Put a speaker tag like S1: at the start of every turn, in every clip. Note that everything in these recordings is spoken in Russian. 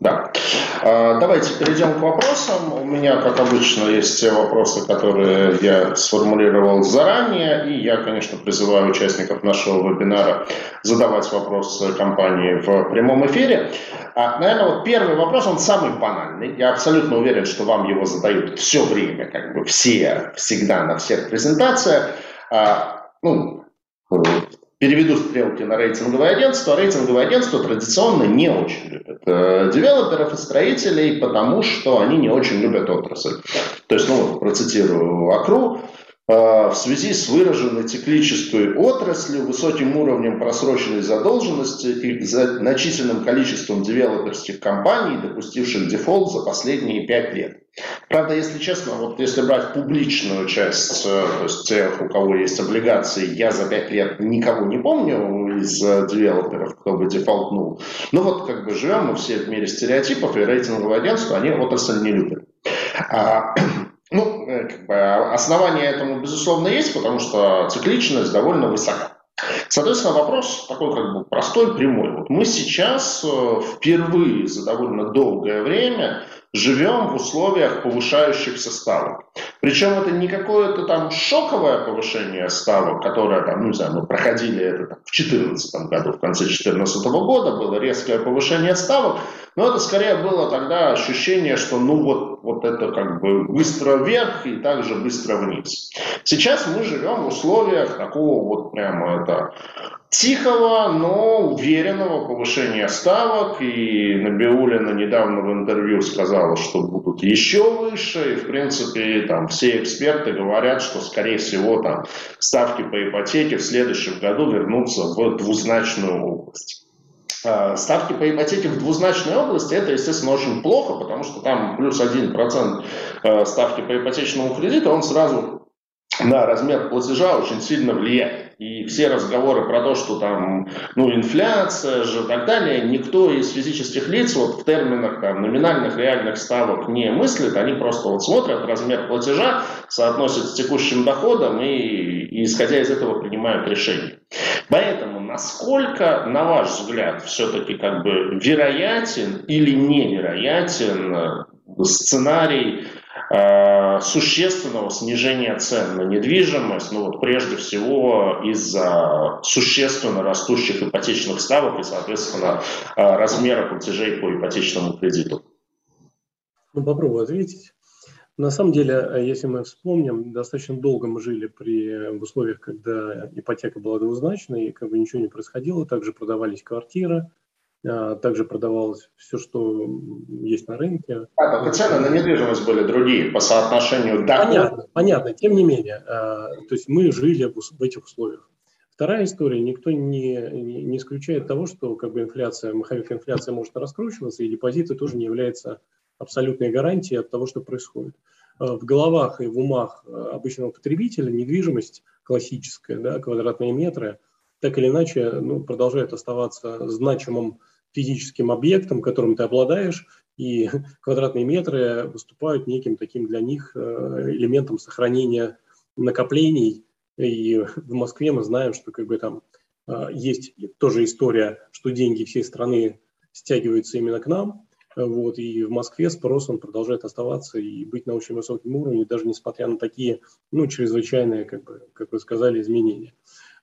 S1: Да. А, давайте перейдем к вопросам. У меня, как обычно, есть те вопросы, которые я сформулировал заранее. И я, конечно, призываю участников нашего вебинара задавать вопросы компании в прямом эфире. А, наверное, вот первый вопрос, он самый банальный. Я абсолютно уверен, что вам его задают все время, как бы все, всегда на всех презентациях. А, ну, переведу стрелки на рейтинговое агентство. Рейтинговое агентство традиционно не очень любят э, девелоперов и строителей, потому что они не очень любят отрасль. То есть, ну процитирую Акру, в связи с выраженной циклической отраслью, высоким уровнем просроченной задолженности и значительным количеством девелоперских компаний, допустивших дефолт за последние пять лет. Правда, если честно, вот если брать публичную часть, э, то есть тех, у кого есть облигации, я за пять лет никого не помню из э, девелоперов, кто бы дефолтнул. Ну вот как бы живем мы все в мире стереотипов, и рейтинговые агентства, они отрасль не любят. А, ну, э, как бы основания этому, безусловно, есть, потому что цикличность довольно высока. Соответственно, вопрос такой как бы простой, прямой. Вот мы сейчас впервые за довольно долгое время живем в условиях повышающихся ставок. Причем это не какое-то там шоковое повышение ставок, которое там, ну, не знаю, мы проходили это там, в 2014 году, в конце 2014 года было резкое повышение ставок, но это скорее было тогда ощущение, что ну вот, вот это как бы быстро вверх и также быстро вниз. Сейчас мы живем в условиях такого вот прямо это тихого, но уверенного повышения ставок. И Набиулина недавно в интервью сказала, что будут еще выше. И, в принципе, там все эксперты говорят, что, скорее всего, там ставки по ипотеке в следующем году вернутся в двузначную область. А, ставки по ипотеке в двузначной области это, естественно, очень плохо, потому что там плюс 1% э, ставки по ипотечному кредиту, он сразу на размер платежа очень сильно влияет. И все разговоры про то, что там, ну, инфляция же и так далее, никто из физических лиц вот в терминах там, номинальных реальных ставок не мыслит, они просто вот смотрят размер платежа, соотносят с текущим доходом и, и исходя из этого принимают решение. Поэтому насколько, на ваш взгляд, все-таки как бы вероятен или невероятен сценарий существенного снижения цен на недвижимость, ну вот прежде всего из-за существенно растущих ипотечных ставок и, соответственно, э, размера платежей по ипотечному кредиту.
S2: Ну, попробую ответить. На самом деле, э, если мы вспомним, достаточно долго мы жили при в условиях, когда ипотека была двузначной, и как бы ничего не происходило, также продавались квартиры, также продавалось все, что есть на рынке.
S1: А, только цены на недвижимость были другие по соотношению
S2: дохода. Понятно, понятно. Тем не менее, а, то есть мы жили в этих условиях. Вторая история, никто не, не исключает того, что как бы инфляция, маховик инфляции может раскручиваться, и депозиты тоже не являются абсолютной гарантией от того, что происходит. А, в головах и в умах обычного потребителя недвижимость классическая, да, квадратные метры, так или иначе ну, продолжает оставаться значимым физическим объектом, которым ты обладаешь, и квадратные метры выступают неким таким для них э, элементом сохранения накоплений. И в Москве мы знаем, что как бы там э, есть тоже история, что деньги всей страны стягиваются именно к нам, вот, и в Москве спрос он продолжает оставаться и быть на очень высоком уровне, даже несмотря на такие, ну, чрезвычайные, как, бы, как вы сказали, изменения.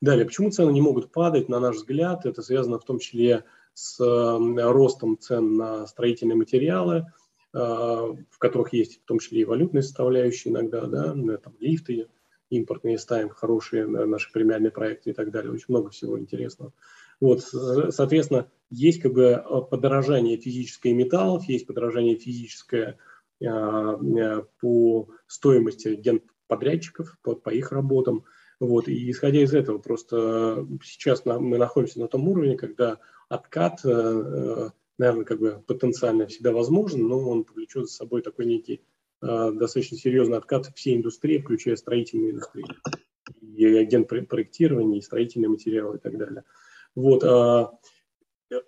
S2: Далее, почему цены не могут падать, на наш взгляд, это связано в том числе с ростом цен на строительные материалы, э, в которых есть в том числе и валютные составляющие иногда, да, там лифты импортные ставим, хорошие наши премиальные проекты и так далее. Очень много всего интересного. Вот, соответственно, есть как бы э, подорожание физическое металлов, есть подорожание физическое э, по стоимости генподрядчиков, по, по их работам. Вот, и исходя из этого, просто сейчас мы находимся на том уровне, когда откат, э, э, наверное, как бы потенциально всегда возможен, но он повлечет за собой такой некий э, достаточно серьезный откат всей индустрии, включая строительную индустрию, и агент проектирования, и строительные материалы и так далее. Вот.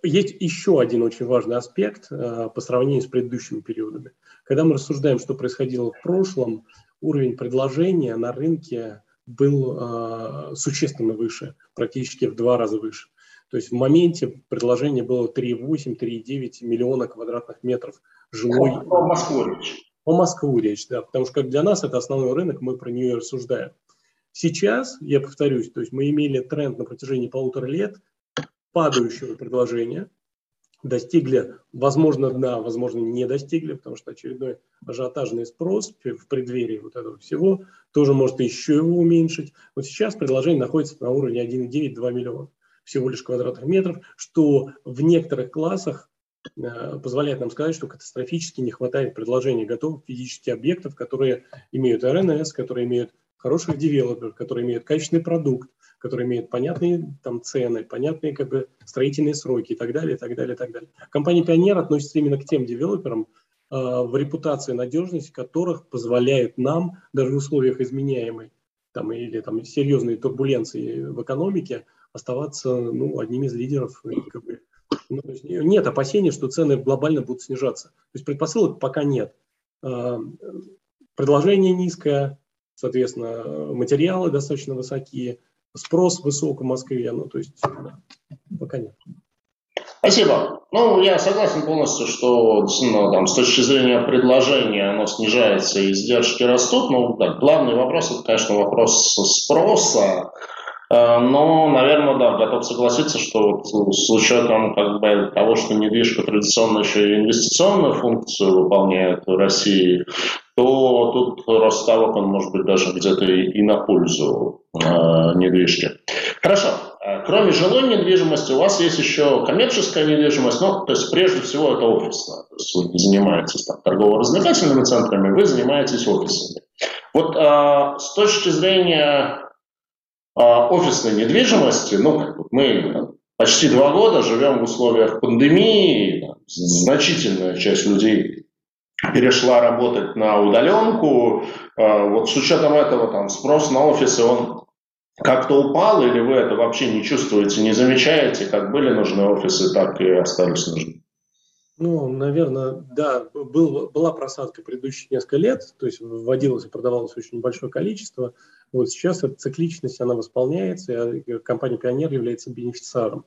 S2: Есть еще один очень важный аспект по сравнению с предыдущими периодами. Когда мы рассуждаем, что происходило в прошлом, уровень предложения на рынке был существенно выше, практически в два раза выше. То есть в моменте предложение было 3,8-3,9 миллиона квадратных метров жилой.
S1: По Москву речь.
S2: По Москву речь, да, потому что как для нас это основной рынок, мы про нее рассуждаем. Сейчас, я повторюсь, то есть мы имели тренд на протяжении полутора лет падающего предложения, достигли, возможно, дна, возможно, не достигли, потому что очередной ажиотажный спрос в преддверии вот этого всего тоже может еще его уменьшить. Вот сейчас предложение находится на уровне 1,9-2 миллиона всего лишь квадратных метров, что в некоторых классах э, позволяет нам сказать, что катастрофически не хватает предложений готовых физических объектов, которые имеют РНС, которые имеют хороших девелоперов, которые имеют качественный продукт, которые имеют понятные там цены, понятные как бы строительные сроки и так далее, и так далее, и так далее. Компания «Пионер» относится именно к тем девелоперам, э, в репутации надежности которых позволяет нам, даже в условиях изменяемой там, или там, серьезной турбуленции в экономике, оставаться ну, одним из лидеров. Как бы, ну, нет опасений, что цены глобально будут снижаться. То есть предпосылок пока нет. Э, предложение низкое, соответственно, материалы достаточно высокие, спрос высок в Москве, ну, то есть, да, пока нет.
S1: Спасибо. Ну, я согласен полностью, что ну, там, с точки зрения предложения оно снижается и издержки растут. Но да, главный вопрос, это, конечно, вопрос спроса. Э, но, наверное, да, готов согласиться, что вот с учетом как бы, того, что недвижка традиционно еще и инвестиционную функцию выполняет в России, то тут рост ставок, он может быть даже где-то и, на пользу э, недвижки. Хорошо. Э, кроме жилой недвижимости, у вас есть еще коммерческая недвижимость, ну, то есть прежде всего это офисная. То есть вы не занимаетесь там, торгово-развлекательными центрами, вы занимаетесь офисами. Вот э, с точки зрения э, офисной недвижимости, ну, как бы мы почти два года живем в условиях пандемии, значительная часть людей перешла работать на удаленку. А, вот с учетом этого там спрос на офисы, он как-то упал, или вы это вообще не чувствуете, не замечаете, как были нужны офисы, так и остались нужны?
S2: Ну, наверное, да, был, была просадка предыдущие несколько лет, то есть вводилось и продавалось очень большое количество. Вот сейчас эта цикличность, она восполняется, и компания «Пионер» является бенефициаром.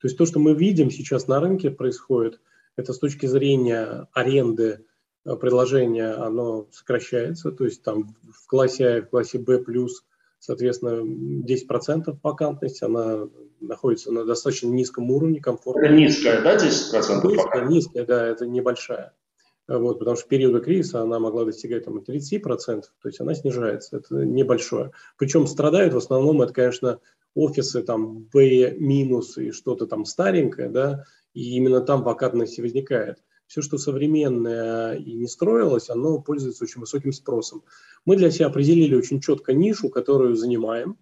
S2: То есть то, что мы видим сейчас на рынке происходит, это с точки зрения аренды Э, предложение, оно сокращается, то есть там в классе А и в классе Б плюс, соответственно, 10% вакантность, она находится на достаточно низком уровне, комфортно.
S1: Это низкая, да, 10%?
S2: Низкая, низкая, да, это небольшая. Вот, потому что в периоды кризиса она могла достигать там, 30%, то есть она снижается, это небольшое. Причем страдают в основном, это, конечно, офисы там B и что-то там старенькое, да, и именно там вакантность возникает все, что современное и не строилось, оно пользуется очень высоким спросом. Мы для себя определили очень четко нишу, которую занимаем.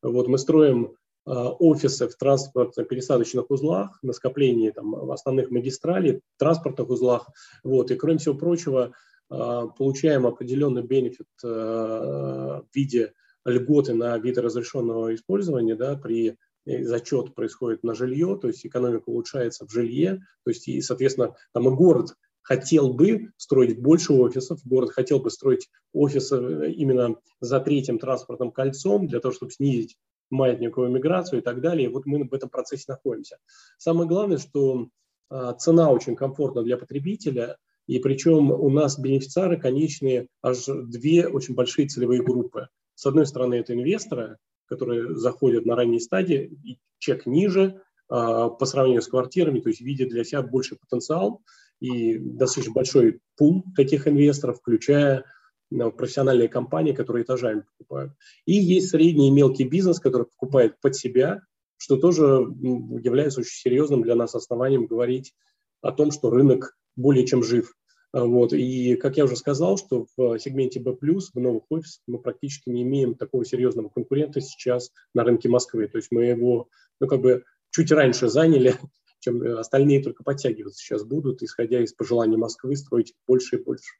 S2: Вот мы строим э, офисы в транспортно-пересадочных узлах, на скоплении там, основных магистралей, транспортных узлах. Вот. И, кроме всего прочего, э, получаем определенный бенефит э, в виде льготы на виды разрешенного использования да, при зачет происходит на жилье, то есть экономика улучшается в жилье, то есть и, соответственно, там и город хотел бы строить больше офисов, город хотел бы строить офисы именно за третьим транспортным кольцом для того, чтобы снизить маятниковую миграцию и так далее. вот мы в этом процессе находимся. Самое главное, что а, цена очень комфортна для потребителя, и причем у нас бенефициары конечные аж две очень большие целевые группы. С одной стороны, это инвесторы, которые заходят на ранней стадии, и чек ниже а, по сравнению с квартирами, то есть видят для себя больший потенциал и достаточно большой пул таких инвесторов, включая профессиональные компании, которые этажами покупают. И есть средний и мелкий бизнес, который покупает под себя, что тоже является очень серьезным для нас основанием говорить о том, что рынок более чем жив. А, вот. И, как я уже сказал, что в сегменте B+, в новых офисах мы практически не имеем такого серьезного конкурента сейчас на рынке Москвы. То есть мы его ну, как бы чуть раньше заняли, чем остальные только подтягиваться сейчас будут, исходя из пожеланий Москвы, строить больше и больше.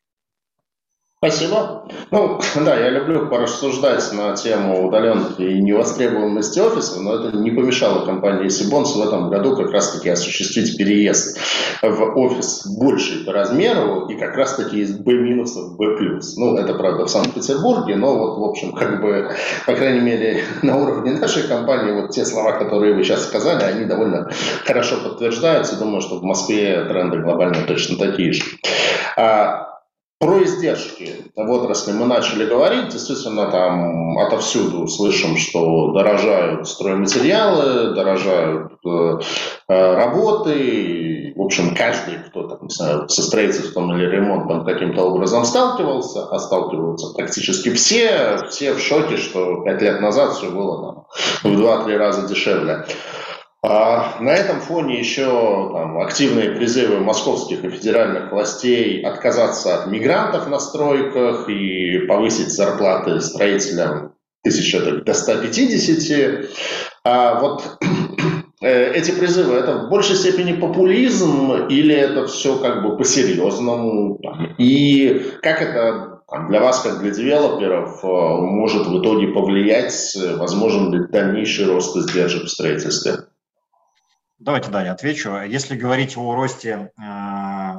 S1: Спасибо. Ну, да, я люблю порассуждать на тему удаленки и невостребованности офиса, но это не помешало компании Сибонс в этом году как раз-таки осуществить переезд в офис больший по размеру и как раз-таки из B- в B+. Ну, это, правда, в Санкт-Петербурге, но вот, в общем, как бы, по крайней мере, на уровне нашей компании, вот те слова, которые вы сейчас сказали, они довольно хорошо подтверждаются. Думаю, что в Москве тренды глобально точно такие же. Про издержки в отрасли мы начали говорить. Действительно, там отовсюду слышим, что дорожают стройматериалы, дорожают э, э работы. В общем, каждый, кто там, не знаю, со строительством или ремонтом каким-то образом сталкивался, а сталкиваются практически все, все в шоке, что пять лет назад все было нам в два-три раза дешевле. А на этом фоне еще там, активные призывы московских и федеральных властей отказаться от мигрантов на стройках и повысить зарплаты строителям тысяч до 150. А вот э, эти призывы, это в большей степени популизм или это все как бы по-серьезному? И как это для вас, как для девелоперов, э, может в итоге повлиять, возможен ли дальнейший рост издержек в строительстве?
S3: Давайте, да, отвечу. Если говорить о росте э,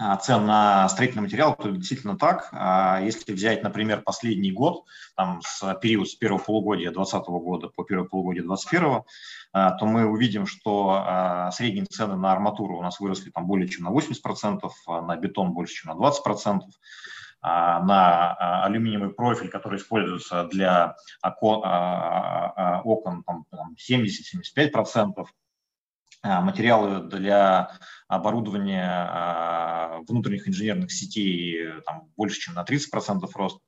S3: э, цен на строительный материал, то действительно так. А если взять, например, последний год, там, с период с первого полугодия 2020 года по первое полугодие 2021, э, то мы увидим, что средние цены на арматуру у нас выросли там более чем на 80%, на бетон больше, чем на 20%, на алюминиевый профиль, который используется для окон, там, 70-75%, а, материалы для оборудования а, внутренних инженерных сетей там, больше, чем на 30% рост.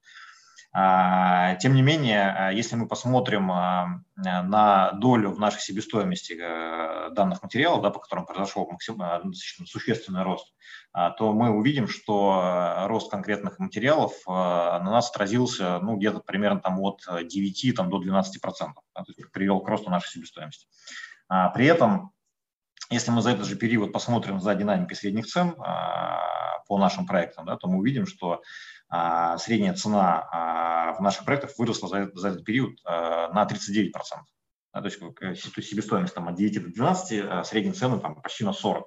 S3: А, тем не менее, если мы посмотрим на долю в нашей себестоимости э, данных материалов, да, по которым произошел достаточно существенный рост, то мы увидим, что рост конкретных материалов на нас отразился ну, где-то примерно там, от 9 там, до 12%, да, то есть привел к росту нашей себестоимости. При этом если мы за этот же период посмотрим за динамикой средних цен а, по нашим проектам, да, то мы увидим, что а, средняя цена а, в наших проектах выросла за, этот период на 39%. Да, то есть себестоимость там, от 9 до 12, а средние цены там, почти на 40%.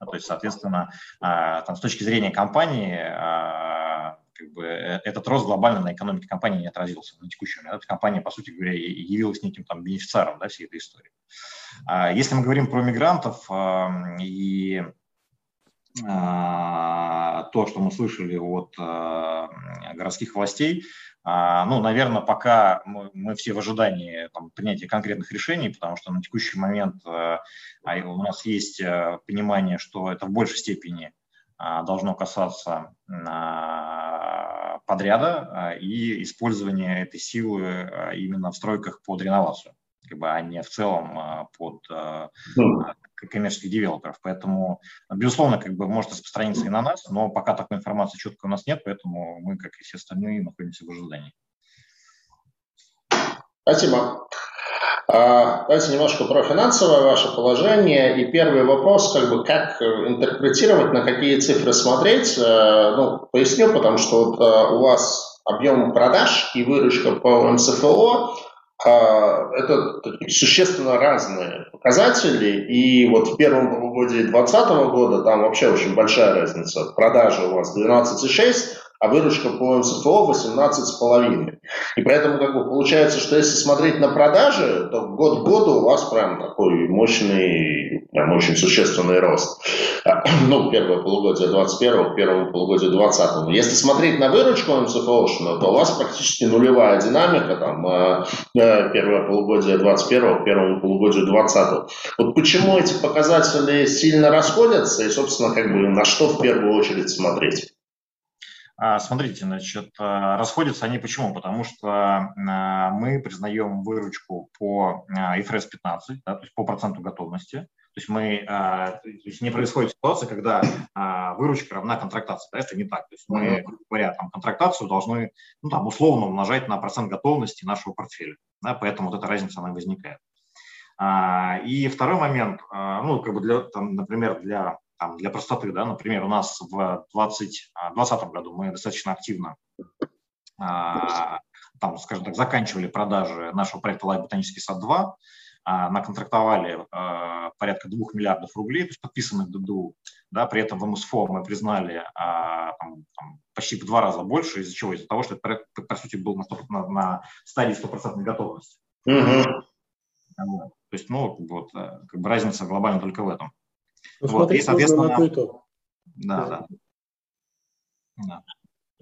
S3: Да, то есть, соответственно, там, с точки зрения компании, как бы, э, этот рост глобально на экономике компании не отразился на момент. Эта компания, по сути говоря, явилась неким там, бенефициаром да, всей этой истории. А если мы говорим про мигрантов и а, то, что мы слышали от а, городских властей, ну, наверное, пока мы, все в ожидании там, принятия конкретных решений, потому что на текущий момент у нас есть понимание, что это в большей степени должно касаться подряда и использования этой силы именно в стройках под реновацию как бы, а не в целом а, под коммерческих девелоперов. Поэтому, безусловно, как бы может распространиться и на нас, но пока такой информации четко у нас нет, поэтому мы, как и все остальные, находимся в ожидании.
S1: Спасибо. А, давайте немножко про финансовое ваше положение. И первый вопрос, как бы, как интерпретировать, на какие цифры смотреть. Э, ну, поясню, потому что вот э, у вас объем продаж и выручка по МСФО это существенно разные показатели. И вот в первом полугодии 2020 года там вообще очень большая разница. Продажи у вас 12,6, а выручка по МСФО 18,5. И поэтому как бы получается, что если смотреть на продажи, то год к году у вас прям такой мощный, прям очень существенный рост. А, ну, первое полугодие 21 к первому полугодию 20 Если смотреть на выручку МСФО, то у вас практически нулевая динамика, там, а, первое полугодие 21 к первому полугодию 20 Вот почему эти показатели сильно расходятся и, собственно, как бы на что в первую очередь смотреть?
S3: А, смотрите, значит, а, расходятся они почему? Потому что а, мы признаем выручку по IFRS 15, да, то есть по проценту готовности. То есть, мы, то есть не происходит ситуация, когда выручка равна контрактации. Да, это не так. То есть мы, грубо говоря, там, контрактацию должны ну, там, условно умножать на процент готовности нашего портфеля. Да, поэтому вот эта разница она возникает. И второй момент, ну, как бы для, там, например, для там, для простоты, да, например, у нас в 2020 году мы достаточно активно там, скажем так, заканчивали продажи нашего проекта «Лайв Ботанический сад 2», а, наконтрактовали а, порядка 2 миллиардов рублей, то есть подписанных ДДУ, да, при этом в МСФО мы признали а, там, там, почти в два раза больше, из-за чего? Из-за того, что этот проект, по сути, был на, 100, на, на стадии стопроцентной готовности. Mm-hmm. Вот. То есть, ну, вот, э, как бы разница глобально только в этом.
S2: Ну, вот, и, соответственно, на
S3: да, да.
S1: да.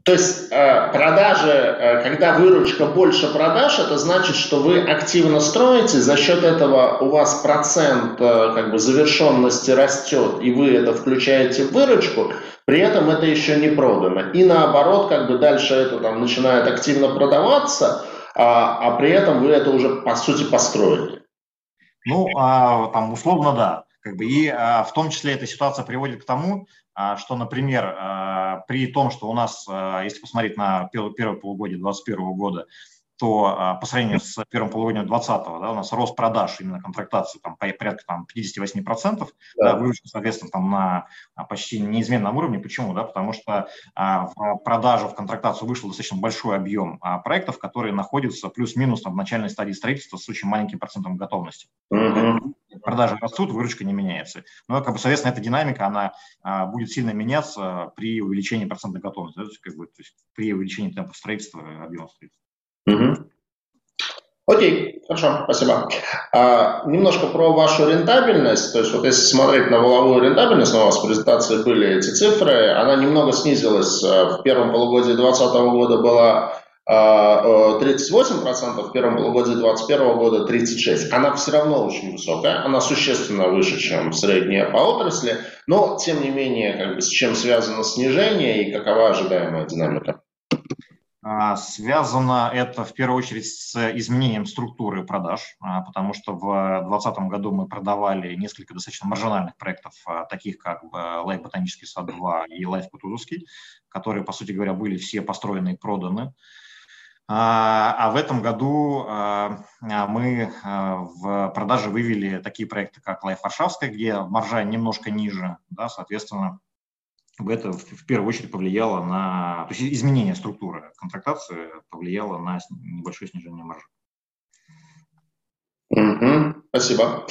S1: То есть э, продажи, э, когда выручка больше продаж, это значит, что вы активно строите, за счет этого у вас процент э, как бы завершенности растет, и вы это включаете в выручку, при этом это еще не продано. И наоборот, как бы дальше это там начинает активно продаваться, а, а при этом вы это уже по сути построили.
S3: Ну, а, там условно да. Как бы, и а, в том числе эта ситуация приводит к тому, а, что, например, а, при том, что у нас, если посмотреть на первое полугодие 2021 года, то по сравнению с первым полугодием 2020 да, у нас рост продаж именно контрактации там, порядка там, 58%, да. Да, выручка, соответственно, там, на почти неизменном уровне. Почему? Да? Потому что а, в продажу, в контрактацию вышел достаточно большой объем а, проектов, которые находятся плюс-минус в начальной стадии строительства с очень маленьким процентом готовности. Mm-hmm продажи растут, выручка не меняется. Но, как бы, соответственно, эта динамика, она а, будет сильно меняться при увеличении процентной готовности, то есть, как бы, то есть при увеличении темпа строительства, объема строительства.
S1: Угу. Окей, хорошо, спасибо. А, немножко про вашу рентабельность. То есть вот если смотреть на воловую рентабельность, у вас в презентации были эти цифры, она немного снизилась. А, в первом полугодии 2020 года была 38% а, э, в первом полугодии 2021 года 36%. Она все равно очень высокая, она существенно выше, чем средняя по отрасли, но тем не менее, как бы, с чем связано снижение и какова ожидаемая динамика?
S3: А, связано это в первую очередь с изменением структуры продаж, а, потому что в 2020 году мы продавали несколько достаточно маржинальных проектов, таких как Life Ботанический сад 2 и Life Кутузовский, которые, по сути говоря, были все построены и проданы. А, а в этом году а, а, мы в продаже вывели такие проекты, как Life Варшавская, где маржа немножко ниже, да, соответственно, это в первую очередь повлияло на, то есть изменение структуры контрактации повлияло на небольшое снижение маржи.
S1: Угу, спасибо.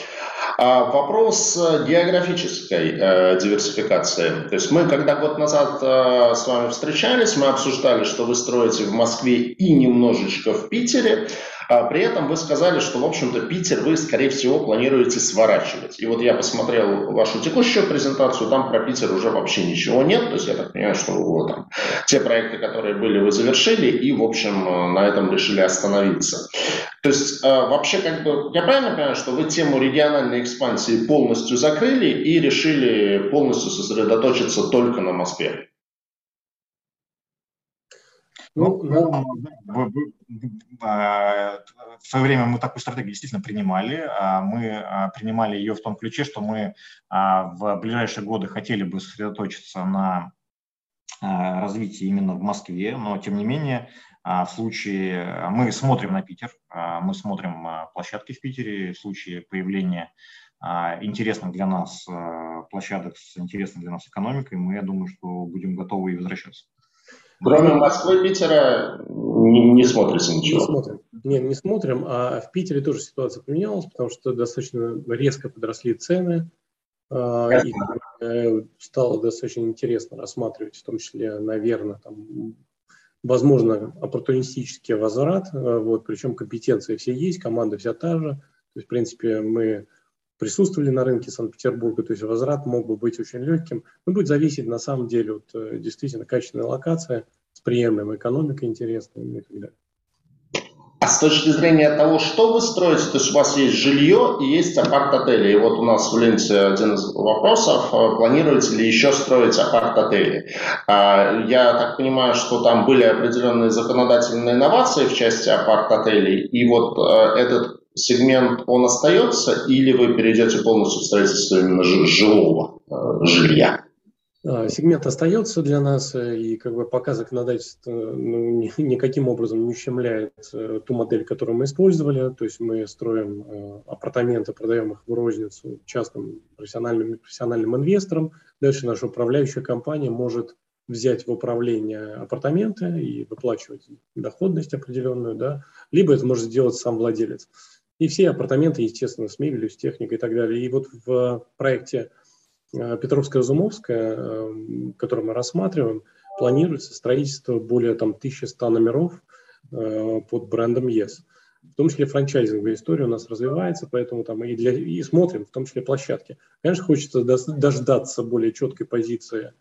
S1: А вопрос э, географической э, диверсификации. То есть мы, когда год назад э, с вами встречались, мы обсуждали, что вы строите в Москве и немножечко в Питере. А при этом вы сказали, что, в общем-то, Питер вы, скорее всего, планируете сворачивать. И вот я посмотрел вашу текущую презентацию, там про Питер уже вообще ничего нет. То есть я так понимаю, что вы там, те проекты, которые были, вы завершили и, в общем, на этом решили остановиться. То есть а, вообще, как бы, я правильно понимаю, что вы тему региональной экспансии полностью закрыли и решили полностью сосредоточиться только на Москве?
S3: Ну, ну, ну а, в свое время мы такую стратегию действительно принимали. А, мы а, принимали ее в том ключе, что мы в ближайшие годы хотели бы сосредоточиться на развитии именно в Москве, но тем не менее в случае мы смотрим на Питер, мы смотрим площадки в Питере, в случае появления интересных для нас площадок с интересной для нас экономикой, мы, я думаю, что будем готовы и возвращаться.
S1: Кроме Москвы, Питера не, не смотрите ничего?
S2: Не смотрим. Не, не смотрим. А в Питере тоже ситуация поменялась, потому что достаточно резко подросли цены. А, и э, стало достаточно интересно рассматривать, в том числе, наверное, там, возможно, оппортунистический возврат. Э, вот, причем компетенции все есть, команда вся та же. То есть, в принципе, мы присутствовали на рынке Санкт-Петербурга, то есть возврат мог бы быть очень легким. Но будет зависеть на самом деле от э, действительно качественной локации, с приемлемой экономикой интересной и так далее.
S1: А с точки зрения того, что вы строите, то есть у вас есть жилье и есть апарт-отели. И вот у нас в ленте один из вопросов, э, планируете ли еще строить апарт-отели? А, я так понимаю, что там были определенные законодательные инновации в части апарт-отелей, и вот э, этот сегмент, он остается, или вы перейдете полностью в строительство именно жилого э, жилья?
S2: А, сегмент остается для нас, э, и как бы пока законодательство ну, ни, никаким образом не ущемляет э, ту модель, которую мы использовали. То есть мы строим э, апартаменты, продаем их в розницу частным профессиональным, профессиональным инвесторам. Дальше наша управляющая компания может взять в управление апартаменты и выплачивать доходность определенную, да, либо это может сделать сам владелец. И все апартаменты, естественно, с мебелью, с техникой и так далее. И вот в проекте Э, Петровская-Разумовская, э, который мы рассматриваем, планируется строительство более там, 1100 номеров э, под брендом ЕС. В том числе франчайзинговая история у нас развивается, поэтому там и, для, и смотрим, в том числе площадки. Конечно, хочется дождаться более четкой позиции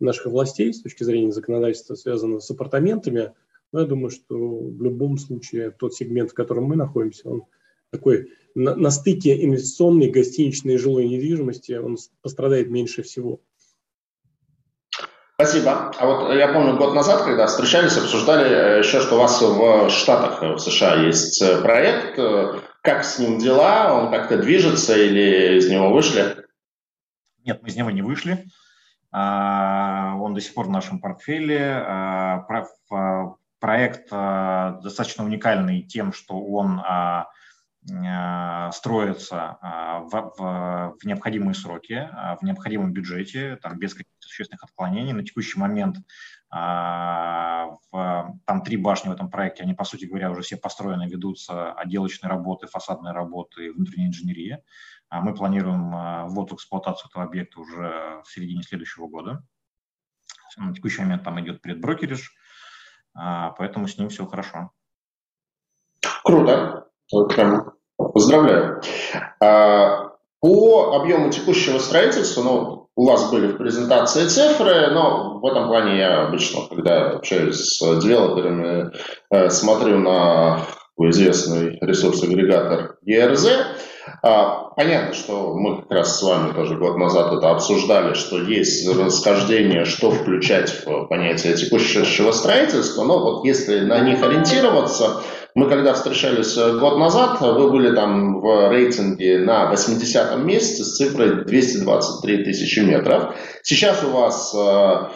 S2: наших властей с точки зрения законодательства, связанного с апартаментами. Но я думаю, что в любом случае тот сегмент, в котором мы находимся, он такой на, на стыке инвестиционной, гостиничной и жилой недвижимости он пострадает меньше всего.
S1: Спасибо. А вот я помню, год назад, когда встречались, обсуждали э, еще, что у вас в Штатах, э, в США есть э, проект. Как с ним дела? Он как-то движется или из него вышли?
S3: Нет, мы из него не вышли. А, он до сих пор в нашем портфеле. А, проект достаточно уникальный тем, что он а, строится а, в, в, в необходимые сроки, а, в необходимом бюджете, там, без каких-то существенных отклонений. На текущий момент в, там три башни в этом проекте, они, по сути говоря, уже все построены, ведутся отделочные работы, фасадные работы, внутренняя инженерия. Мы планируем ввод в эксплуатацию этого объекта уже в середине следующего года. На текущий момент там идет предброкеридж, поэтому с ним все хорошо.
S1: Круто. Прям Поздравляю. А, по объему текущего строительства, ну, у вас были в презентации цифры, но в этом плане я обычно, когда общаюсь с девелоперами, э, смотрю на известный ресурс-агрегатор ERZ. А, понятно, что мы как раз с вами тоже год назад это обсуждали, что есть расхождение, что включать в понятие текущего строительства, но вот если на них ориентироваться, мы когда встречались э, год назад, вы были там в рейтинге на 80-м месте с цифрой 223 тысячи метров. Сейчас у вас э,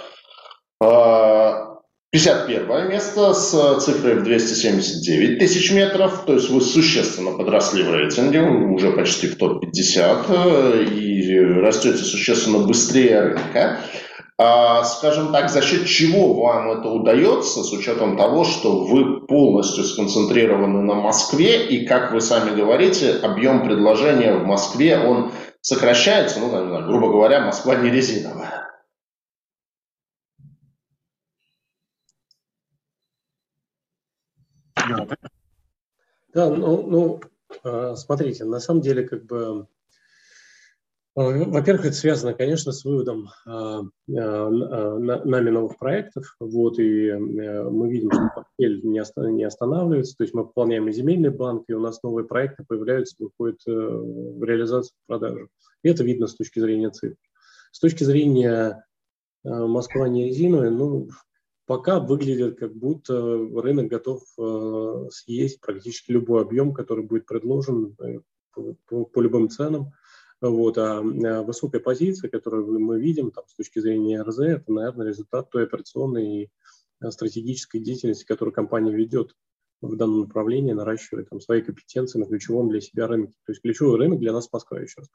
S1: э, 51 место с цифрой в 279 тысяч метров, то есть вы существенно подросли в рейтинге, уже почти в топ-50 э, и растете существенно быстрее рынка. А, скажем так, за счет чего вам это удается, с учетом того, что вы полностью сконцентрированы на Москве, и, как вы сами говорите, объем предложения в Москве, он сокращается, ну, наверное, грубо говоря, Москва не резиновая.
S2: Да, ну, ну, а, смотрите, на самом деле, как бы Э, во-первых, это связано, конечно, с выводом э, э, нами новых проектов. Вот, и мы видим, что портфель не останавливается. То есть мы пополняем и земельный банк, и у нас новые проекты появляются, выходят в реализацию, в продажу. И это видно с точки зрения цифр. С точки зрения Москва не резиновая, ну, пока выглядит как будто рынок готов съесть практически любой объем, который будет предложен по, по, по любым ценам. Вот, а высокая позиция, которую мы видим там, с точки зрения РЗ, это, наверное, результат той операционной и э, стратегической деятельности, которую компания ведет в данном направлении, наращивая там, свои компетенции на ключевом для себя рынке. То есть ключевой рынок для нас Москва, еще раз.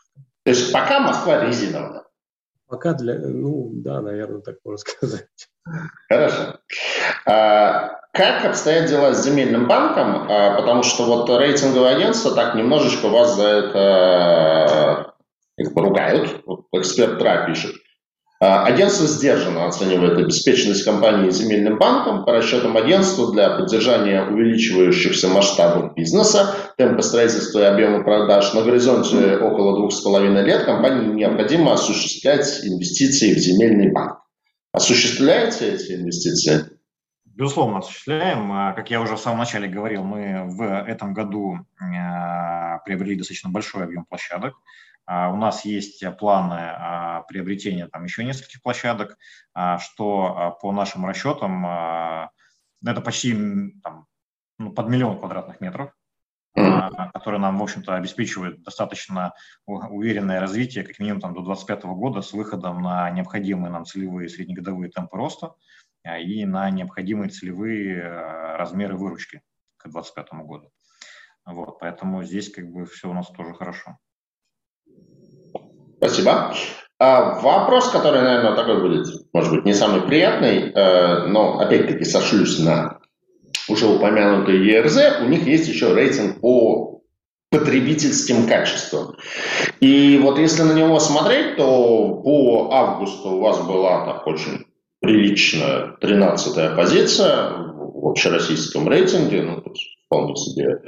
S1: То есть пока Москва резиновая?
S2: Пока для, ну да, наверное, так можно сказать.
S1: Хорошо. А, как обстоят дела с земельным банком? А, потому что вот рейтинговое агентство так немножечко вас за это их поругают, эксперт ТРА пишет. А, агентство сдержанно оценивает обеспеченность компании земельным банком. По расчетам агентства для поддержания увеличивающихся масштабов бизнеса, темпа строительства и объема продаж на горизонте около двух с половиной лет компании необходимо осуществлять инвестиции в земельный банк. Осуществляете эти инвестиции?
S3: Безусловно, осуществляем. А, как я уже в самом начале говорил, мы в этом году а, приобрели достаточно большой объем площадок. А, у нас есть планы а, приобретения там еще нескольких площадок, а, что по нашим расчетам это почти там, ну, под миллион квадратных метров. который нам, в общем-то, обеспечивает достаточно уверенное развитие, как минимум там, до 2025 года, с выходом на необходимые нам целевые среднегодовые темпы роста и на необходимые целевые размеры выручки к 2025 году. Вот, поэтому здесь как бы все у нас тоже хорошо.
S1: Спасибо. А вопрос, который, наверное, такой будет, может быть, не самый приятный, э, но опять-таки сошлюсь на уже упомянутый ЕРЗ, у них есть еще рейтинг по потребительским качествам. И вот если на него смотреть, то по августу у вас была так очень приличная 13 позиция в общероссийском рейтинге, ну, вполне себе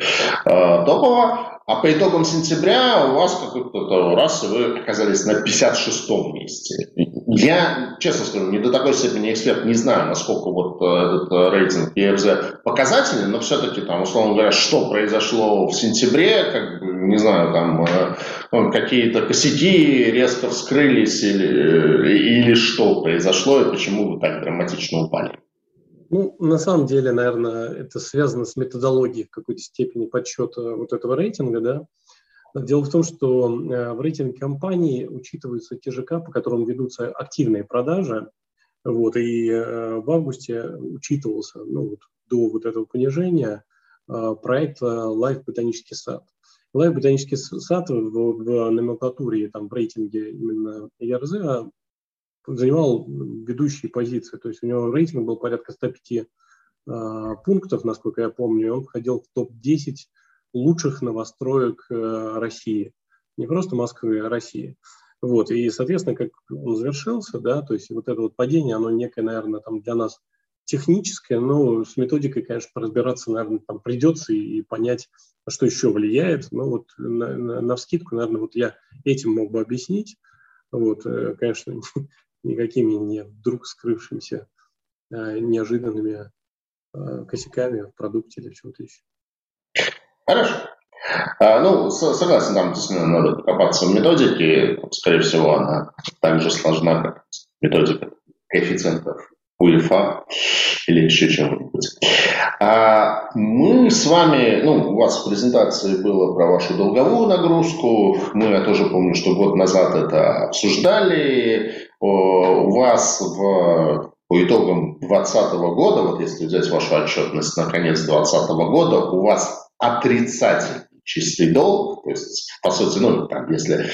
S1: топово. А по итогам сентября у вас какой-то раз вы оказались на 56-м месте. Я, честно скажу, не до такой степени эксперт, не знаю, насколько вот э, этот э, рейтинг EFZ показательный, но все-таки там, условно говоря, что произошло в сентябре, как бы, не знаю, там э, ну, какие-то косяки резко вскрылись или, или что произошло и почему вы так драматично упали.
S2: Ну, на самом деле, наверное, это связано с методологией в какой-то степени подсчета вот этого рейтинга, да. Дело в том, что э, в рейтинге компании учитываются те ЖК, по которым ведутся активные продажи, вот, и э, в августе учитывался, ну, вот, до вот этого понижения э, проект Life Ботанический сад. Life Ботанический сад в, в номенклатуре, там, в рейтинге именно ЕРЗ занимал ведущие позиции. То есть у него рейтинг был порядка 105 э, а, пунктов, насколько я помню, он входил в топ-10 лучших новостроек э, России. Не просто Москвы, а России. Вот, и, соответственно, как он завершился, да, то есть вот это вот падение, оно некое, наверное, там для нас техническое, но с методикой, конечно, разбираться, наверное, там придется и, и понять, что еще влияет. Но вот на, на, на вскидку, наверное, вот я этим мог бы объяснить. Вот, э, конечно, никакими не вдруг скрывшимися э, неожиданными э, косяками в продукте или в чем-то еще.
S1: Хорошо. А, ну, согласен, там действительно надо копаться в методике. Скорее всего, она так же сложна, как методика коэффициентов УЕФА или еще чего-нибудь. А мы с вами, ну, у вас в презентации было про вашу долговую нагрузку. Мы, я тоже помню, что год назад это обсуждали. У вас в, по итогам 2020 года, вот если взять вашу отчетность на конец 2020 года, у вас отрицательный чистый долг, то есть, по сути, ну, там, если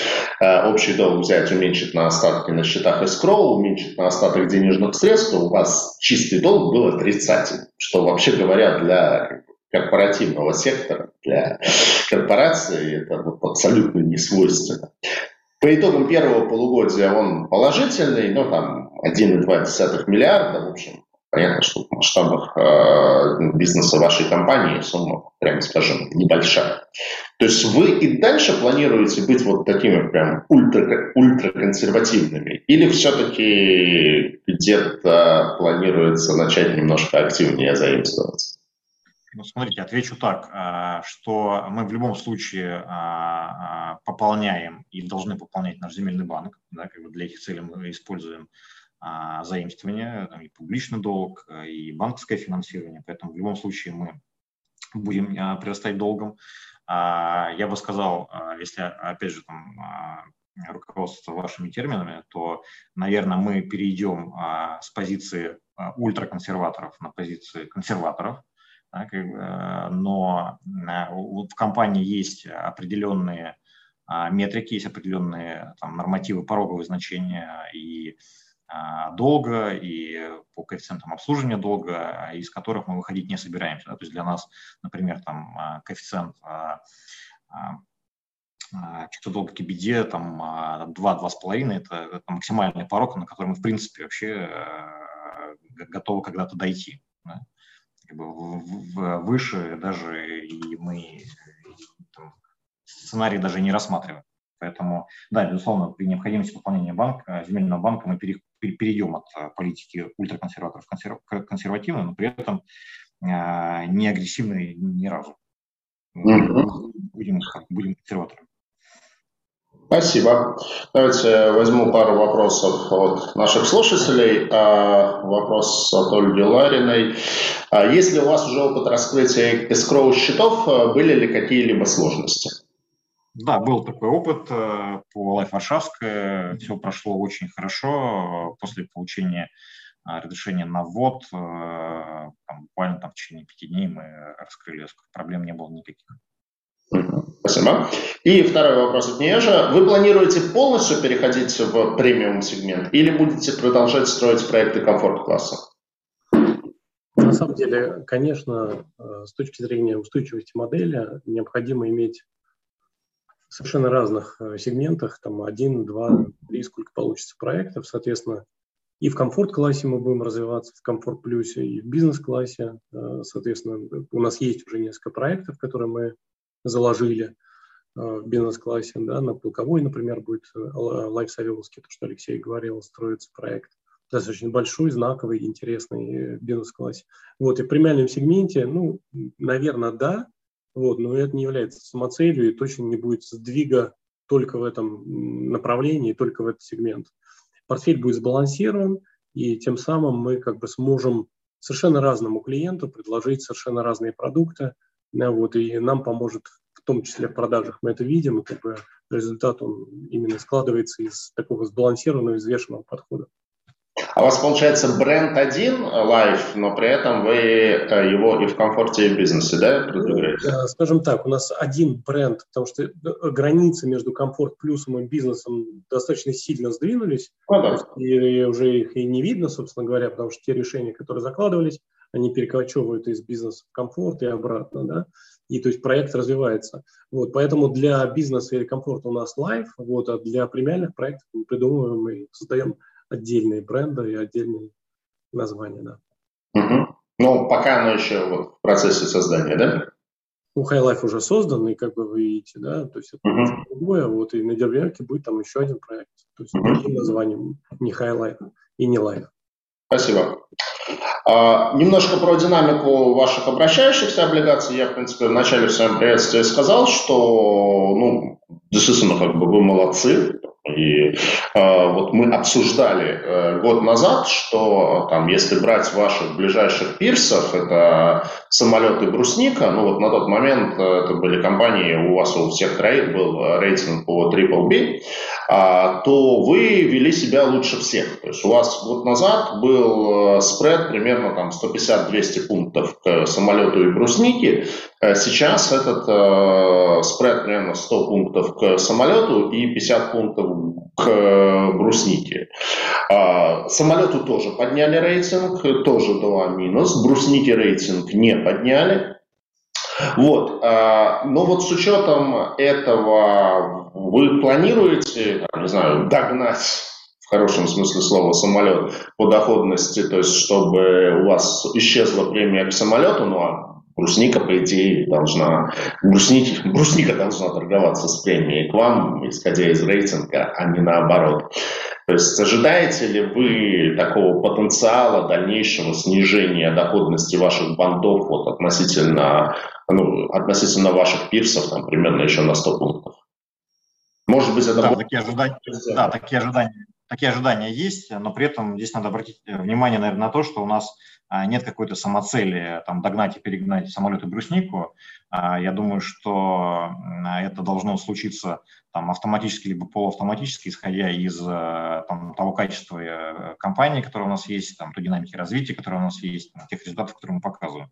S1: э, общий долг взять, уменьшить на остатки на счетах escrow, уменьшить на остаток денежных средств, то у вас чистый долг был отрицательный, что, вообще говоря, для корпоративного сектора, для корпорации это вот, абсолютно не свойственно. По итогам первого полугодия он положительный, но там 1,2 миллиарда, в общем, понятно, что в масштабах э, бизнеса вашей компании сумма, прямо скажем, небольшая. То есть вы и дальше планируете быть вот такими прям ультра, ультраконсервативными? Или все-таки где-то планируется начать немножко активнее заимствовать?
S3: Ну, смотрите, отвечу так, а, что мы в любом случае а, а, пополняем и должны пополнять наш земельный банк. Да, как бы для этих целей мы используем заимствование, и публичный долг, и банковское финансирование. Поэтому в любом случае мы будем предоставить долгом. Я бы сказал, если, опять же, там, руководство вашими терминами, то, наверное, мы перейдем с позиции ультраконсерваторов на позиции консерваторов, э, но э, в компании есть определенные а, метрики, есть определенные там, нормативы пороговые значения и а, долга, и по коэффициентам обслуживания долга, из которых мы выходить не собираемся. Да? То есть для нас, например, там, а, коэффициент долга к беде там 2-2,5 это, это максимальный порог, на который мы в принципе вообще э, готовы когда-то дойти. Да? как бы выше даже и мы там, сценарий даже не рассматриваем. Поэтому, да, безусловно, при необходимости пополнения банка, земельного банка мы пере, перейдем от э, политики ультраконсерваторов к консервативной, но при этом э, не агрессивной ни разу. Будем, будем консерваторами.
S1: Спасибо. Давайте возьму пару вопросов от наших слушателей. А, вопрос от Ольги Лариной. А если у вас уже опыт раскрытия эскроу счетов, были ли какие-либо сложности?
S3: Да, был такой опыт э, по Life Варшавск. Все прошло очень хорошо. После получения э, разрешения на ввод, э, там, буквально там, в течение пяти дней мы раскрыли, проблем не было никаких.
S1: Спасибо. И второй вопрос от нее же. Вы планируете полностью переходить в премиум сегмент или будете продолжать строить проекты комфорт-класса?
S2: На самом деле, конечно, с точки зрения устойчивости модели необходимо иметь совершенно разных э, сегментах, там один, два, три, сколько получится проектов, соответственно, и в комфорт-классе мы будем развиваться, в комфорт-плюсе, и в бизнес-классе, э, соответственно, у нас есть уже несколько проектов, которые мы заложили э, в бизнес-классе, да, на полковой, например, будет Life Савеловский, то, что Алексей говорил, строится проект, достаточно большой, знаковый, интересный бизнес-классе. Вот, и в премиальном сегменте, ну, наверное, да, вот, но это не является самоцелью и точно не будет сдвига только в этом направлении, только в этот сегмент. Портфель будет сбалансирован, и тем самым мы как бы сможем совершенно разному клиенту предложить совершенно разные продукты, да, вот, и нам поможет в том числе в продажах. Мы это видим, и как бы результат он именно складывается из такого сбалансированного, взвешенного подхода.
S1: А у вас получается бренд один, Life, но при этом вы э, его и в комфорте, и в бизнесе, да, продвигаете?
S2: Э, скажем так, у нас один бренд, потому что э, границы между комфорт плюсом и бизнесом достаточно сильно сдвинулись, ну, да. и уже их и не видно, собственно говоря, потому что те решения, которые закладывались, они перекочевывают из бизнеса в комфорт и обратно, да, и то есть проект развивается. Вот, поэтому для бизнеса и комфорта у нас Life, вот, а для премиальных проектов мы придумываем и создаем отдельные бренды и отдельные названия, да.
S1: Угу. Ну, пока оно еще вот в процессе создания, да?
S2: Ну, High Life уже создан, и как бы вы видите, да, то есть это uh-huh. другое, вот и на Дербянке будет там еще один проект, то есть uh-huh. другим названием, не High Life и не Life.
S1: Спасибо. А, немножко про динамику ваших обращающихся облигаций. Я, в принципе, в начале в своем приветствии сказал, что, ну, действительно, как бы вы молодцы, и э, вот мы обсуждали э, год назад, что там, если брать ваших ближайших пирсов, это самолеты Брусника, ну вот на тот момент э, это были компании, у вас у всех троих был э, рейтинг по Triple B, э, то вы вели себя лучше всех. То есть у вас год назад был э, спред примерно там 150-200 пунктов к самолету и Бруснике, Э, сейчас этот э, спред примерно 100 пунктов к самолету и 50 пунктов к э, бруснике. А, самолету тоже подняли рейтинг, тоже 2 минус. Бруснике рейтинг не подняли. Вот. А, но вот с учетом этого вы планируете, не знаю, догнать в хорошем смысле слова самолет по доходности, то есть чтобы у вас исчезла премия к самолету, ну а Брусника, по идее, должна, брусники, брусника должна торговаться с премией к вам, исходя из рейтинга, а не наоборот. То есть ожидаете ли вы такого потенциала дальнейшего снижения доходности ваших бандов вот, относительно, ну, относительно ваших пирсов, там, примерно еще на 100 пунктов?
S3: Может быть, это... Да, такие ожидания, да, такие ожидания, такие ожидания есть, но при этом здесь надо обратить внимание, наверное, на то, что у нас нет какой-то самоцели там, догнать и перегнать самолет и бруснику. А, я думаю, что это должно случиться там, автоматически либо полуавтоматически, исходя из э, там, того качества э, компании, которая у нас есть, там, той динамики развития, которая у нас есть, тех результатов, которые мы показываем.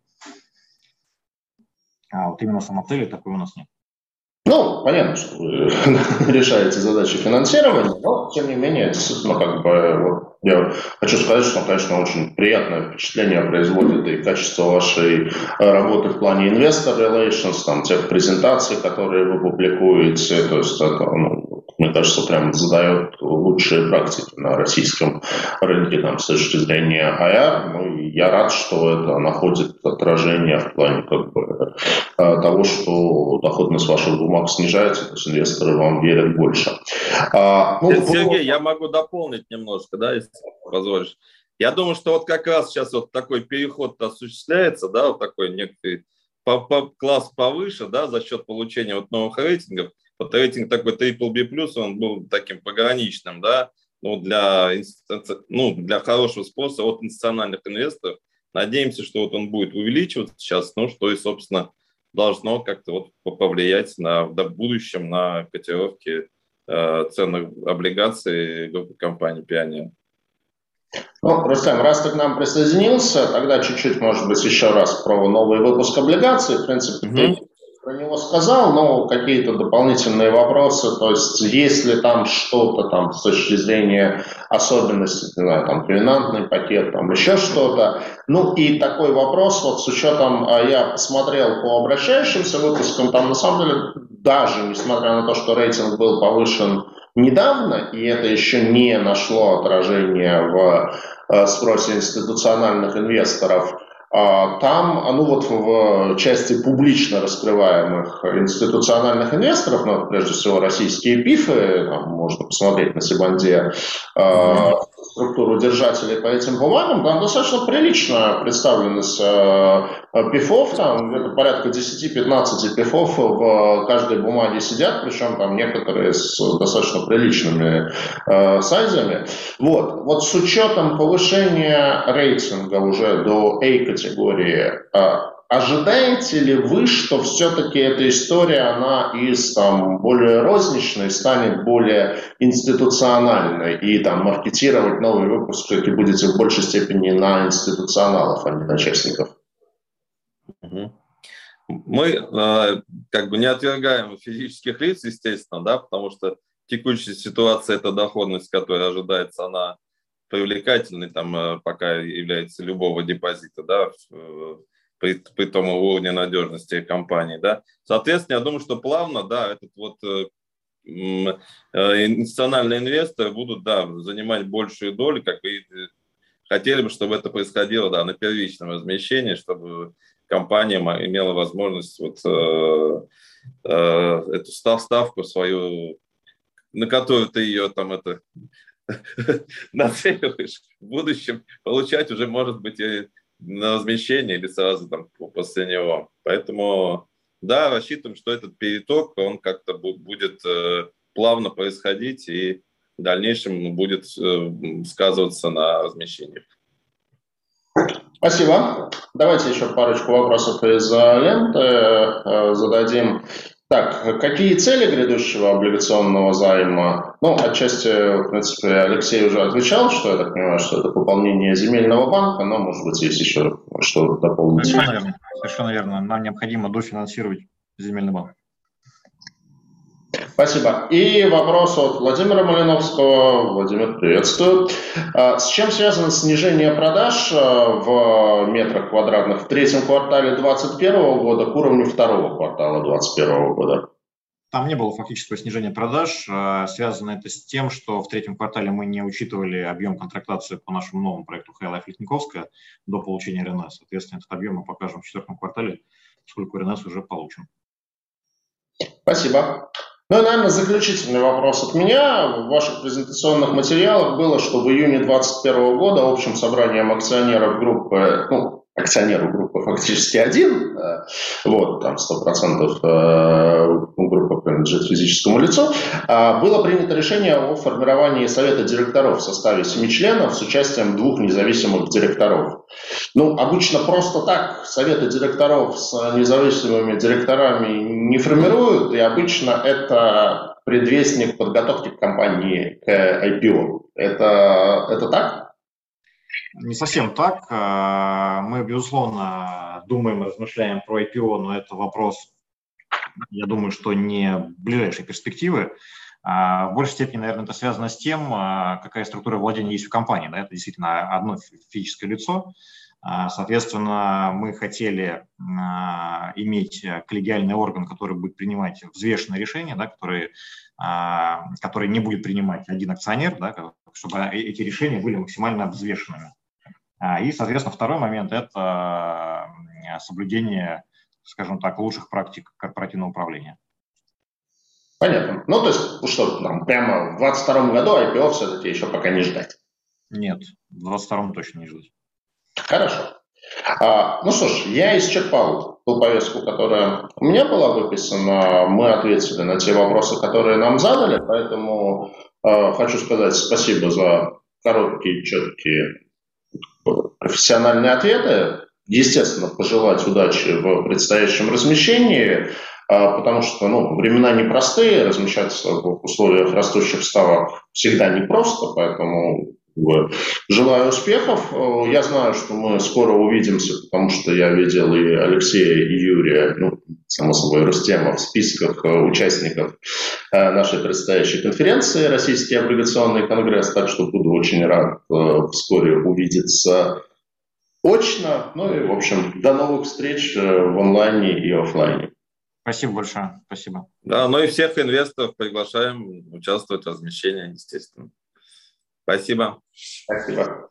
S3: А вот именно самоцели такой у нас нет.
S1: Ну, понятно, что вы решаете задачи финансирования, но, тем не менее, действительно, как бы, вот, я хочу сказать, что, конечно, очень приятное впечатление производит и качество вашей работы в плане investor relations, там, тех презентаций, которые вы публикуете, то есть это, ну, мне кажется, прям задает лучшие практики на российском рынке там, с точки зрения IR. Ну, и я рад, что это находит отражение в плане как бы, э, того, что доходность ваших бумаг снижается, то есть инвесторы вам верят больше.
S4: А, ну, Сергей, я могу дополнить немножко, да, если позволишь. Я думаю, что вот как раз сейчас вот такой переход осуществляется, да, вот такой некий по, по, класс повыше, да, за счет получения вот новых рейтингов, Вот рейтинг такой triple B+, он был таким пограничным, да, ну, для, ну, для хорошего спроса от институциональных инвесторов. Надеемся, что вот он будет увеличиваться сейчас, ну, что и, собственно, должно как-то вот повлиять на, в будущем на котировки э, ценных облигаций группы компании «Пионер».
S1: Ну, Рустам, раз ты к нам присоединился, тогда чуть-чуть, может быть, еще раз про новый выпуск облигаций. В принципе, угу. Про него сказал, но какие-то дополнительные вопросы, то есть есть ли там что-то там с точки зрения особенностей, не знаю, там доминантный пакет, там еще что-то. Ну и такой вопрос, вот с учетом, а, я посмотрел по обращающимся выпускам, там на самом деле даже несмотря на то, что рейтинг был повышен недавно, и это еще не нашло отражения в э, спросе институциональных инвесторов, там, а, ну вот в части публично раскрываемых институциональных инвесторов, ну, прежде всего российские ПИФы, там можно посмотреть на Сибанде, структуру держателей по этим бумагам, там достаточно прилично представленность э, пифов, там где-то порядка 10-15 пифов в каждой бумаге сидят, причем там некоторые с достаточно приличными э, сайзами. Вот. вот с учетом повышения рейтинга уже до A-категории, э, Ожидаете ли вы, что все-таки эта история, она из там, более розничной станет более институциональной, и там маркетировать новый выпуск все-таки будете в большей степени на институционалов, а не на частников?
S4: Мы э, как бы не отвергаем физических лиц, естественно, да, потому что текущая ситуация – это доходность, которая ожидается, она привлекательной, там, э, пока является любого депозита, да, при, при том уровне надежности компании. Да. Соответственно, я думаю, что плавно да, этот вот э, э, институциональные инвесторы будут да, занимать большую долю, как и э, хотели бы, чтобы это происходило да, на первичном размещении, чтобы компания имела возможность вот, э, э, эту ставку свою, на которую ты ее там это нацеливаешь в будущем, получать уже может быть и на размещение или сразу там после него. Поэтому, да, рассчитываем, что этот переток, он как-то будет э, плавно происходить и в дальнейшем будет э, сказываться на размещении.
S1: Спасибо. Давайте еще парочку вопросов из ленты э, зададим. Так, какие цели грядущего облигационного займа? Ну, отчасти, в принципе, Алексей уже отвечал, что я так понимаю, что это пополнение земельного банка, но, может быть, есть еще что дополнить.
S3: Совершенно верно. Совершенно верно. Нам необходимо дофинансировать земельный банк.
S1: Спасибо. И вопрос от Владимира Малиновского. Владимир, приветствую. А, с чем связано снижение продаж а, в метрах квадратных в третьем квартале 2021 года к уровню второго квартала 2021 года?
S3: Там не было фактического снижения продаж. А, связано это с тем, что в третьем квартале мы не учитывали объем контрактации по нашему новому проекту Хайлайф Литниковская до получения РНС. Соответственно, этот объем мы покажем в четвертом квартале, поскольку РНС уже получен.
S1: Спасибо. Ну и, наверное, заключительный вопрос от меня. В ваших презентационных материалах было, что в июне 2021 года общим собранием акционеров группы, ну, акционеру группы фактически один, э, вот, там 100% принадлежит физическому лицу, а, было принято решение о формировании совета директоров в составе семи членов с участием двух независимых директоров. Ну, обычно просто так советы директоров с независимыми директорами не формируют, и обычно это предвестник подготовки компании к IPO. Это, это так?
S3: Не совсем так. А, мы, безусловно, думаем, размышляем про IPO, но это вопрос, я думаю, что не ближайшей перспективы. А, в большей степени, наверное, это связано с тем, а, какая структура владения есть у компании. Да? Это действительно одно физическое лицо. Соответственно, мы хотели иметь коллегиальный орган, который будет принимать взвешенные решения, да, который, который не будет принимать один акционер, да, чтобы эти решения были максимально взвешенными. А, и, соответственно, второй момент – это соблюдение, скажем так, лучших практик корпоративного управления.
S1: Понятно. Ну, то есть, ну что, там, прямо в 2022 году IPO все-таки еще пока не ждать?
S3: Нет, в 2022 точно не ждать.
S1: Хорошо. А, ну что ж, я исчерпал ту повестку, которая у меня была выписана. Мы ответили на те вопросы, которые нам задали, поэтому э, хочу сказать спасибо за короткие, четкие, профессиональные ответы. Естественно, пожелать удачи в предстоящем размещении, а, потому что ну, времена непростые, размещаться в условиях растущих ставок всегда непросто, поэтому Желаю успехов. Я знаю, что мы скоро увидимся, потому что я видел и Алексея, и Юрия, ну, само собой, Рустема в списках участников э, нашей предстоящей конференции «Российский облигационный конгресс», так что буду очень рад э, вскоре увидеться очно. Ну и, в общем, до новых встреч э, в онлайне и офлайне.
S3: Спасибо большое. Спасибо.
S4: Да, ну и всех инвесторов приглашаем участвовать в размещении, естественно. Спасибо.
S1: Спасибо.